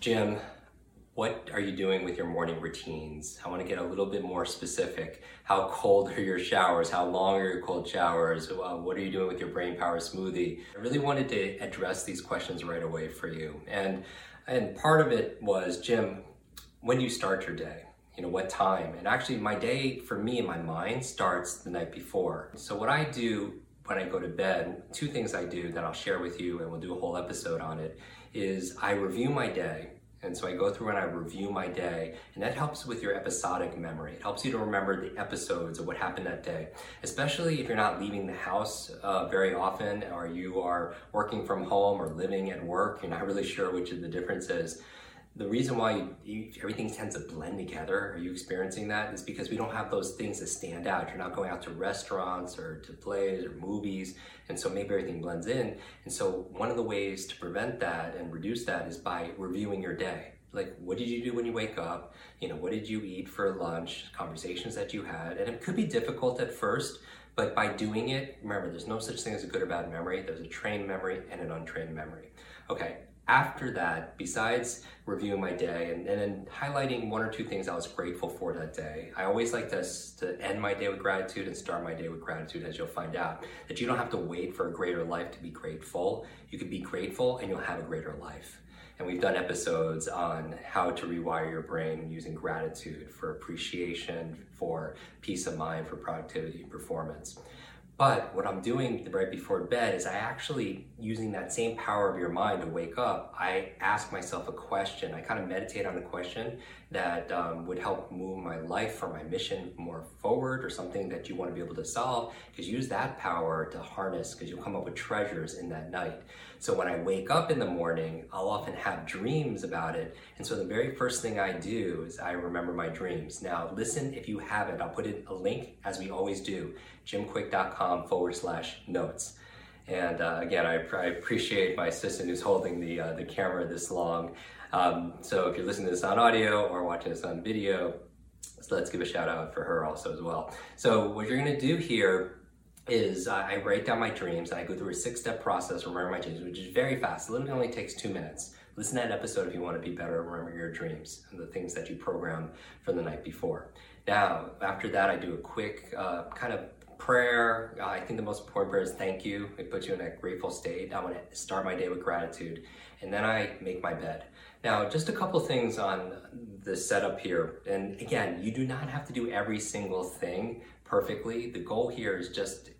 Jim, what are you doing with your morning routines? I want to get a little bit more specific. How cold are your showers? How long are your cold showers? Uh, what are you doing with your brain power smoothie? I really wanted to address these questions right away for you. And and part of it was, Jim, when do you start your day? You know, what time? And actually my day for me in my mind starts the night before. So what I do when I go to bed, two things I do that I'll share with you and we'll do a whole episode on it is I review my day. And so I go through and I review my day, and that helps with your episodic memory. It helps you to remember the episodes of what happened that day, especially if you're not leaving the house uh, very often, or you are working from home or living at work. You're not really sure which of the difference is the reason why you, you, everything tends to blend together, are you experiencing that? Is because we don't have those things that stand out. You're not going out to restaurants or to plays or movies, and so maybe everything blends in. And so, one of the ways to prevent that and reduce that is by reviewing your day. Like, what did you do when you wake up? You know, what did you eat for lunch? Conversations that you had. And it could be difficult at first, but by doing it, remember, there's no such thing as a good or bad memory. There's a trained memory and an untrained memory. Okay, after that, besides reviewing my day and, and then highlighting one or two things I was grateful for that day, I always like to, to end my day with gratitude and start my day with gratitude, as you'll find out. That you don't have to wait for a greater life to be grateful. You can be grateful and you'll have a greater life. And we've done episodes on how to rewire your brain using gratitude for appreciation, for peace of mind, for productivity and performance. But what I'm doing right before bed is I actually using that same power of your mind to wake up. I ask myself a question. I kind of meditate on a question that um, would help move my life or my mission more forward or something that you want to be able to solve. Because use that power to harness because you'll come up with treasures in that night. So when I wake up in the morning, I'll often have dreams about it. And so the very first thing I do is I remember my dreams. Now, listen if you haven't, I'll put in a link as we always do jimkwik.com forward slash notes. And uh, again, I, I, appreciate my assistant who's holding the, uh, the camera this long. Um, so if you're listening to this on audio or watching this on video, so let's give a shout out for her also as well. So what you're gonna do here is uh, I write down my dreams and I go through a six step process, remember my dreams, which is very fast. It literally only takes two minutes. Listen to that episode if you want to be better remember your dreams and the things that you programmed from the night before. Now, after that, I do a quick uh, kind of prayer. Uh, I think the most important prayer is thank you. It puts you in a grateful state. I want to start my day with gratitude. And then I make my bed. Now, just a couple things on the setup here. And again, you do not have to do every single thing perfectly. The goal here is just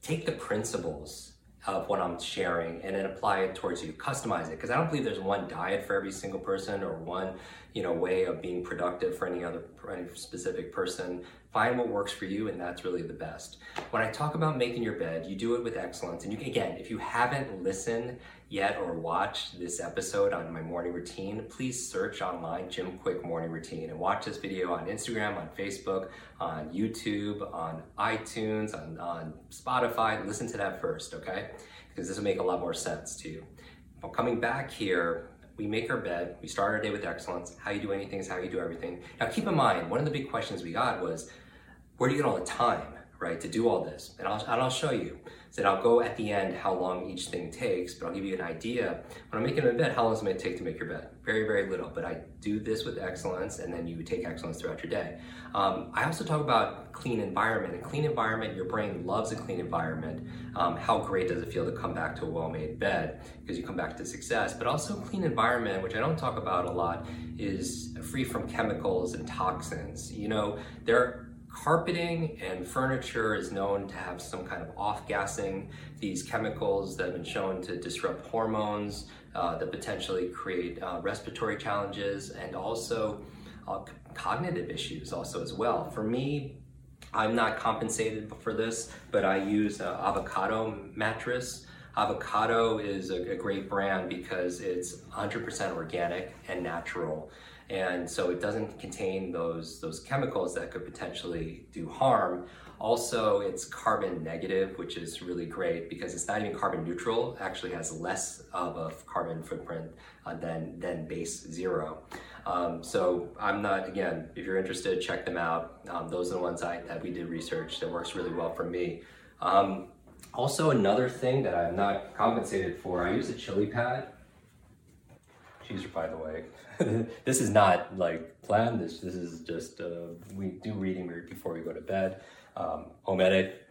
take the principles of what I'm sharing and then apply it towards you. Customize it because I don't believe there's one diet for every single person or one you know way of being productive for any other for any specific person. Find what works for you, and that's really the best. When I talk about making your bed, you do it with excellence. And you again, if you haven't listened yet or watched this episode on my morning routine, please search online Jim Kwik Morning Routine and watch this video on Instagram, on Facebook, on YouTube, on iTunes, on, on Spotify. Listen to that first, okay? Because this will make a lot more sense to you. Well, coming back here, we make our bed, we start our day with excellence. How you do anything is how you do everything. Now keep in mind, one of the big questions we got was, where do you get all the time? right, to do all this. And I'll, and I'll show you. So I'll go at the end how long each thing takes, but I'll give you an idea. When I'm making a bed, how long is it take to make your bed? Very, very little. But I do this with excellence, and then you take excellence throughout your day. Um, I also talk about clean environment. A clean environment, your brain loves a clean environment. Um, how great does it feel to come back to a well-made bed? Because you come back to success. But also clean environment, which I don't talk about a lot, is free from chemicals and toxins. You know, there Carpeting and furniture is known to have some kind of off-gassing, these chemicals that have been shown to disrupt hormones, uh, that potentially create uh, respiratory challenges, and also uh, cognitive issues also as well. For me, I'm not compensated for this, but I use avocado mattress. Avocado is a, a great brand because it's 100% organic and natural and so it doesn't contain those those chemicals that could potentially do harm. Also, it's carbon negative, which is really great because it's not even carbon neutral. Actually has less of a carbon footprint uh, than than base zero. Um, so I'm not again. If you're interested, check them out. Um, those are the ones I, that we did research that works really well for me. Um, also, another thing that I'm not compensated for, I use a chili pad Cheeser, by the way. this is not like planned. This this is just uh, we do reading before we go to bed. Um, home edit.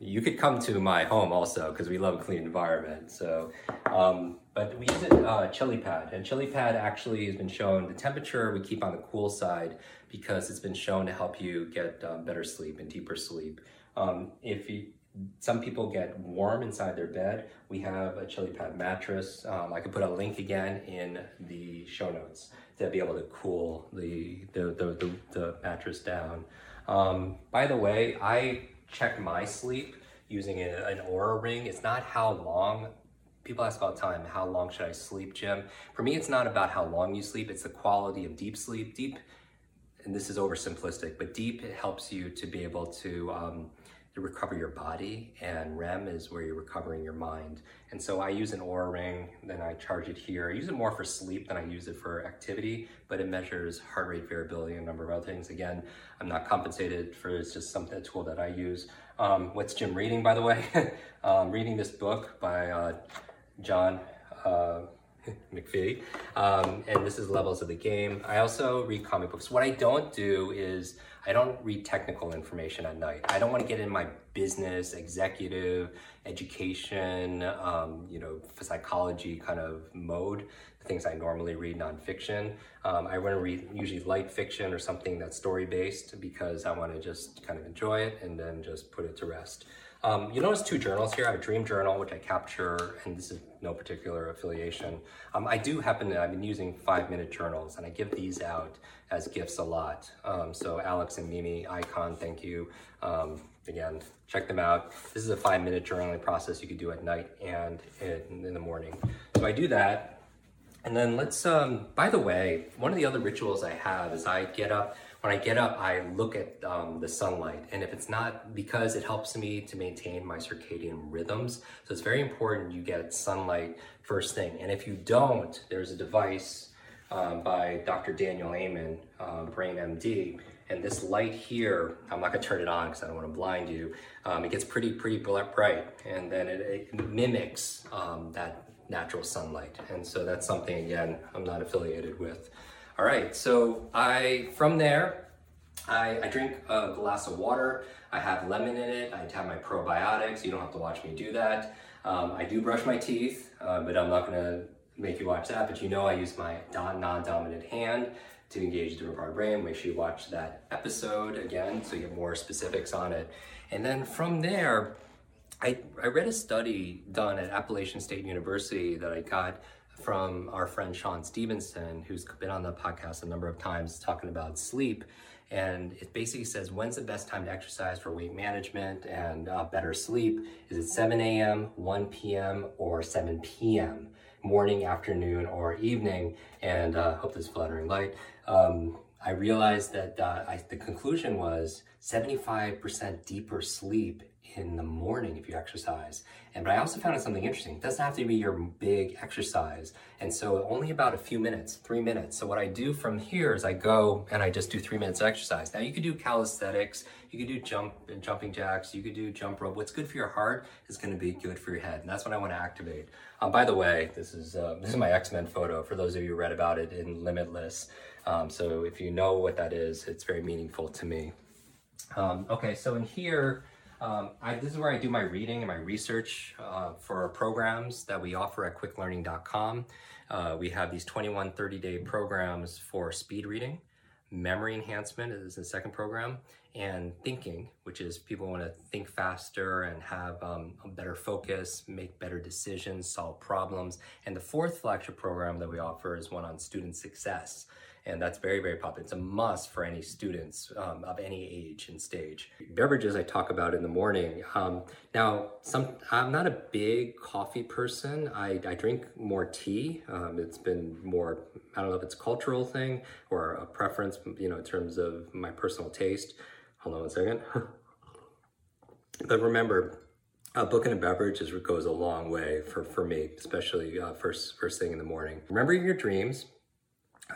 You could come to my home also because we love a clean environment. So, um, but we use a uh, chili pad, and chili pad actually has been shown the temperature we keep on the cool side because it's been shown to help you get um, better sleep and deeper sleep. Um, if you some people get warm inside their bed. We have a chili pad mattress. Um, I could put a link again in the show notes to be able to cool the the the, the, the mattress down. Um, by the way, I check my sleep using a, an Oura ring. It's not how long. People ask about time, how long should I sleep, Jim? For me, it's not about how long you sleep. It's the quality of deep sleep. Deep, and this is oversimplistic, but deep it helps you to be able to um, to recover your body, and REM is where you're recovering your mind. And so I use an Oura ring, then I charge it here. I use it more for sleep than I use it for activity, but it measures heart rate variability and a number of other things. Again, I'm not compensated for it's just something a tool that I use. Um, what's Jim reading, by the way? um, reading this book by uh, John. Uh, McPhee. Um, and this is Levels of the Game. I also read comic books. What I don't do is I don't read technical information at night. I don't want to get in my business, executive, education, um, you know, psychology kind of mode. The things I normally read nonfiction. Um, I want to read usually light fiction or something that's story based because I want to just kind of enjoy it and then just put it to rest. Um, you notice two journals here. I have a dream journal, which I capture, and this is no particular affiliation. Um, I do happen to, I've been using five minute journals, and I give these out as gifts a lot. Um, so Alex and Mimi, Ikonn, thank you. Um, again, check them out. This is a five minute journaling process you could do at night and in, in the morning. So I do that. And then let's, um, by the way, one of the other rituals I have is I get up, when I get up, I look at um, the sunlight. And if it's not, because it helps me to maintain my circadian rhythms. So it's very important you get sunlight first thing. And if you don't, there's a device um, by Dr. Daniel Amen, uh, Brain MD. And this light here, I'm not gonna turn it on because I don't wanna blind you. Um, it gets pretty, pretty bright. And then it, it mimics um, that natural sunlight. And so that's something, again, I'm not affiliated with. All right, so I from there, I, I, drink a glass of water. I have lemon in it. I have my probiotics. You don't have to watch me do that. Um, I do brush my teeth, uh, but I'm not gonna make you watch that. But you know I use my non-dominant hand to engage the part brain. Make sure you watch that episode again so you get more specifics on it. And then from there, I, I read a study done at Appalachian State University that I got from our friend Shawn Stevenson, who's been on the podcast a number of times talking about sleep. And it basically says when's the best time to exercise for weight management and uh, better sleep? Is it 7 a.m., 1 p.m., or 7 p.m.? Morning, afternoon, or evening? And uh, hope this is fluttering light. Um, I realized that uh, I, the conclusion was 75% deeper sleep in the morning if you exercise. And but I also found it something interesting. It doesn't have to be your big exercise. And so only about a few minutes, three minutes. So what I do from here is I go and I just do three minutes of exercise. Now you could do calisthenics, you could do jump and jumping jacks, you could do jump rope. What's good for your heart is going to be good for your head. And that's what I want to activate. Um, by the way, this is uh, this is my X-Men photo for those of you who read about it in Limitless. Um, so if you know what that is, it's very meaningful to me. Um, okay, so in here, um, I, this is where I do my reading and my research uh, for programs that we offer at kwiklearning.com. Uh, we have these 21 30 day programs for speed reading, memory enhancement is the second program, and thinking, which is people want to think faster and have um, a better focus, make better decisions, solve problems. And the fourth flagship program that we offer is one on student success and that's very, very popular. It's a must for any students um, of any age and stage. Beverages I talk about in the morning. Um, now, some I'm not a big coffee person. I, I drink more tea. Um, it's been more, I don't know if it's a cultural thing or a preference, you know, in terms of my personal taste. Hold on one second. but remember, a book and a beverage is, goes a long way for, for me, especially uh, first first thing in the morning. Remember your dreams,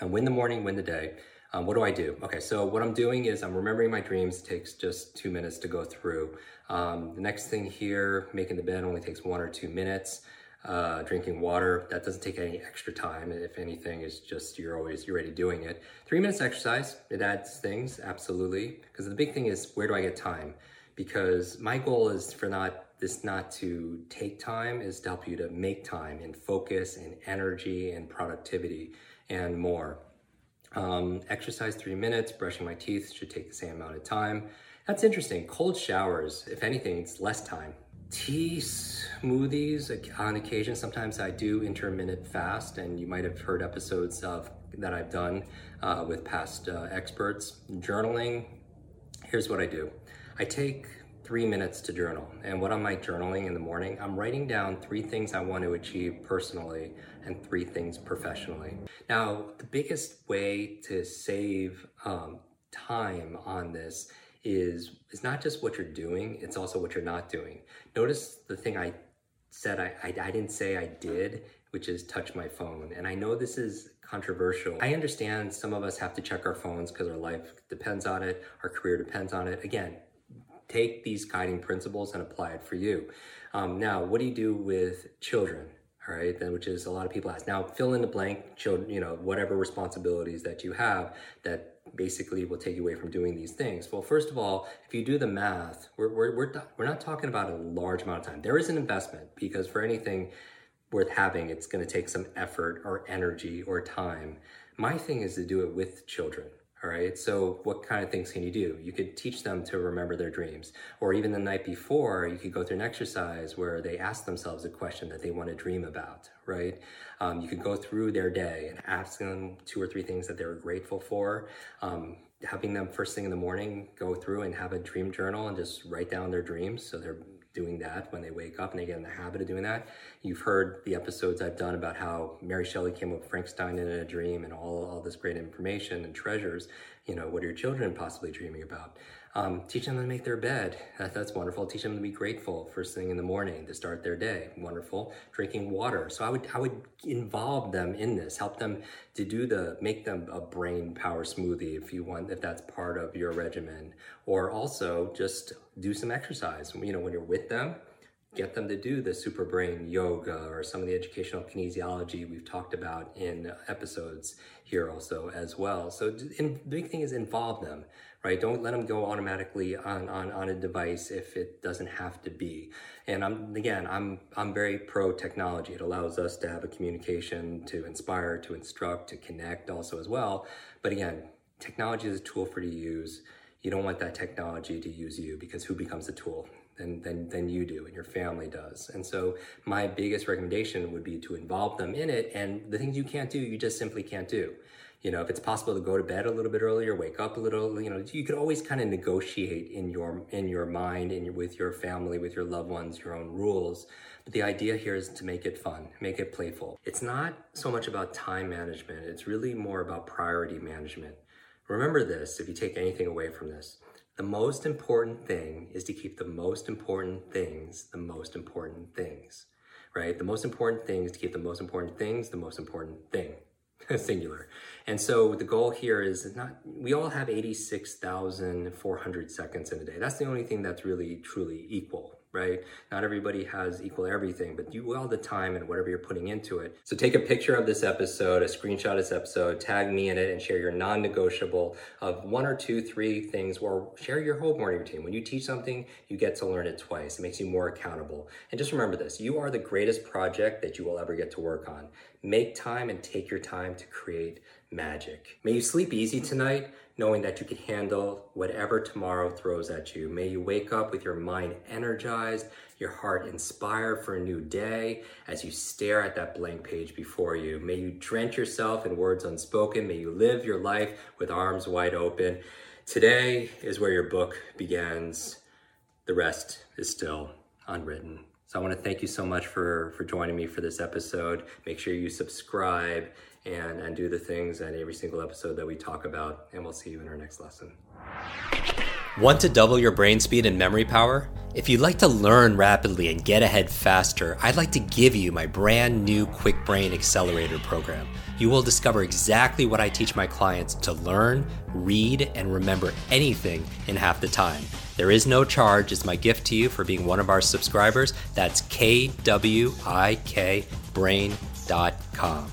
uh, win the morning, win the day. Um, what do I do? Okay, so what I'm doing is I'm remembering my dreams. It takes just two minutes to go through. Um, the next thing here, making the bed only takes one or two minutes. Uh, drinking water, that doesn't take any extra time. If anything, it's just you're always you're already doing it. Three minutes exercise, it adds things, absolutely. Because the big thing is where do I get time? Because my goal is for not this not to take time, is to help you to make time and focus and energy and productivity and more. Um, exercise three minutes, brushing my teeth should take the same amount of time. That's interesting. Cold showers, if anything, it's less time. Tea, smoothies, on occasion, sometimes I do intermittent fast, and you might have heard episodes of that I've done uh, with past uh, experts. Journaling, here's what I do. I take three minutes to journal. And what am I journaling in the morning? I'm writing down three things I want to achieve personally and three things professionally. Now, the biggest way to save um, time on this is it's not just what you're doing; it's also what you're not doing. Notice the thing I said I, I, I didn't say I did, which is touch my phone. And I know this is controversial. I understand some of us have to check our phones because our life depends on it, our career depends on it. Again, take these guiding principles and apply it for you. Um, now, what do you do with children? All right then which is a lot of people ask. Now fill in the blank children you know whatever responsibilities that you have that basically will take you away from doing these things. Well first of all if you do the math we're, we're, we're, we're not talking about a large amount of time. There is an investment because for anything worth having it's going to take some effort or energy or time. My thing is to do it with children all right. So, what kind of things can you do? You could teach them to remember their dreams. Or even the night before, you could go through an exercise where they ask themselves a question that they want to dream about, right? Um, you could go through their day and ask them two or three things that they were grateful for. Um, having them first thing in the morning go through and have a dream journal and just write down their dreams so they're doing that when they wake up and they get in the habit of doing that. You've heard the episodes I've done about how Mary Shelley came up with Frankenstein in a dream and all, all this great information and treasures. You know, what are your children possibly dreaming about? Um, teach them to make their bed. That, that's wonderful. Teach them to be grateful first thing in the morning to start their day. Wonderful. Drinking water. So I would I would involve them in this. Help them to do the make them a brain power smoothie if you want if that's part of your regimen. Or also just do some exercise. You know when you're with them get them to do the super brain yoga or some of the educational kinesiology we've talked about in episodes here also as well. So in, the big thing is involve them, right? Don't let them go automatically on, on, on a device if it doesn't have to be. And I'm, again, I'm, I'm very pro technology. It allows us to have a communication, to inspire, to instruct, to connect also as well. But again, technology is a tool for you to use. You don't want that technology to use you because who becomes a tool? than, than, than you do and your family does. And so my biggest recommendation would be to involve them in it. And the things you can't do, you just simply can't do. You know, if it's possible to go to bed a little bit earlier, wake up a little, you know, you could always kind of negotiate in your in your mind and with your family, with your loved ones, your own rules. But the idea here is to make it fun, make it playful. It's not so much about time management, it's really more about priority management. Remember this if you take anything away from this The most important thing is to keep the most important things the most important things, right? The most important thing is to keep the most important things the most important thing, singular. And so the goal here is not, we all have 86,400 seconds in a day. That's the only thing that's really truly equal, right? Not everybody has equal everything, but you all the time and whatever you're putting into it. So take a picture of this episode, a screenshot of this episode, tag me in it, and share your non negotiable of one or two, three things, or share your whole morning routine. When you teach something, you get to learn it twice. It makes you more accountable. And just remember this you are the greatest project that you will ever get to work on. Make time and take your time to create magic. May you sleep easy tonight knowing that you can handle whatever tomorrow throws at you. May you wake up with your mind energized, your heart inspired for a new day as you stare at that blank page before you. May you drench yourself in words unspoken. May you live your life with arms wide open. Today is where your book begins. The rest is still unwritten. So I want to thank you so much for, for joining me for this episode. Make sure you subscribe and, and do the things in every single episode that we talk about. And we'll see you in our next lesson. Want to double your brain speed and memory power? If you'd like to learn rapidly and get ahead faster, I'd like to give you my brand new Kwik Brain Accelerator program. You will discover exactly what I teach my clients to learn, read, and remember anything in half the time. There is no charge. It's my gift to you for being one of our subscribers. That's kwikbrain.com.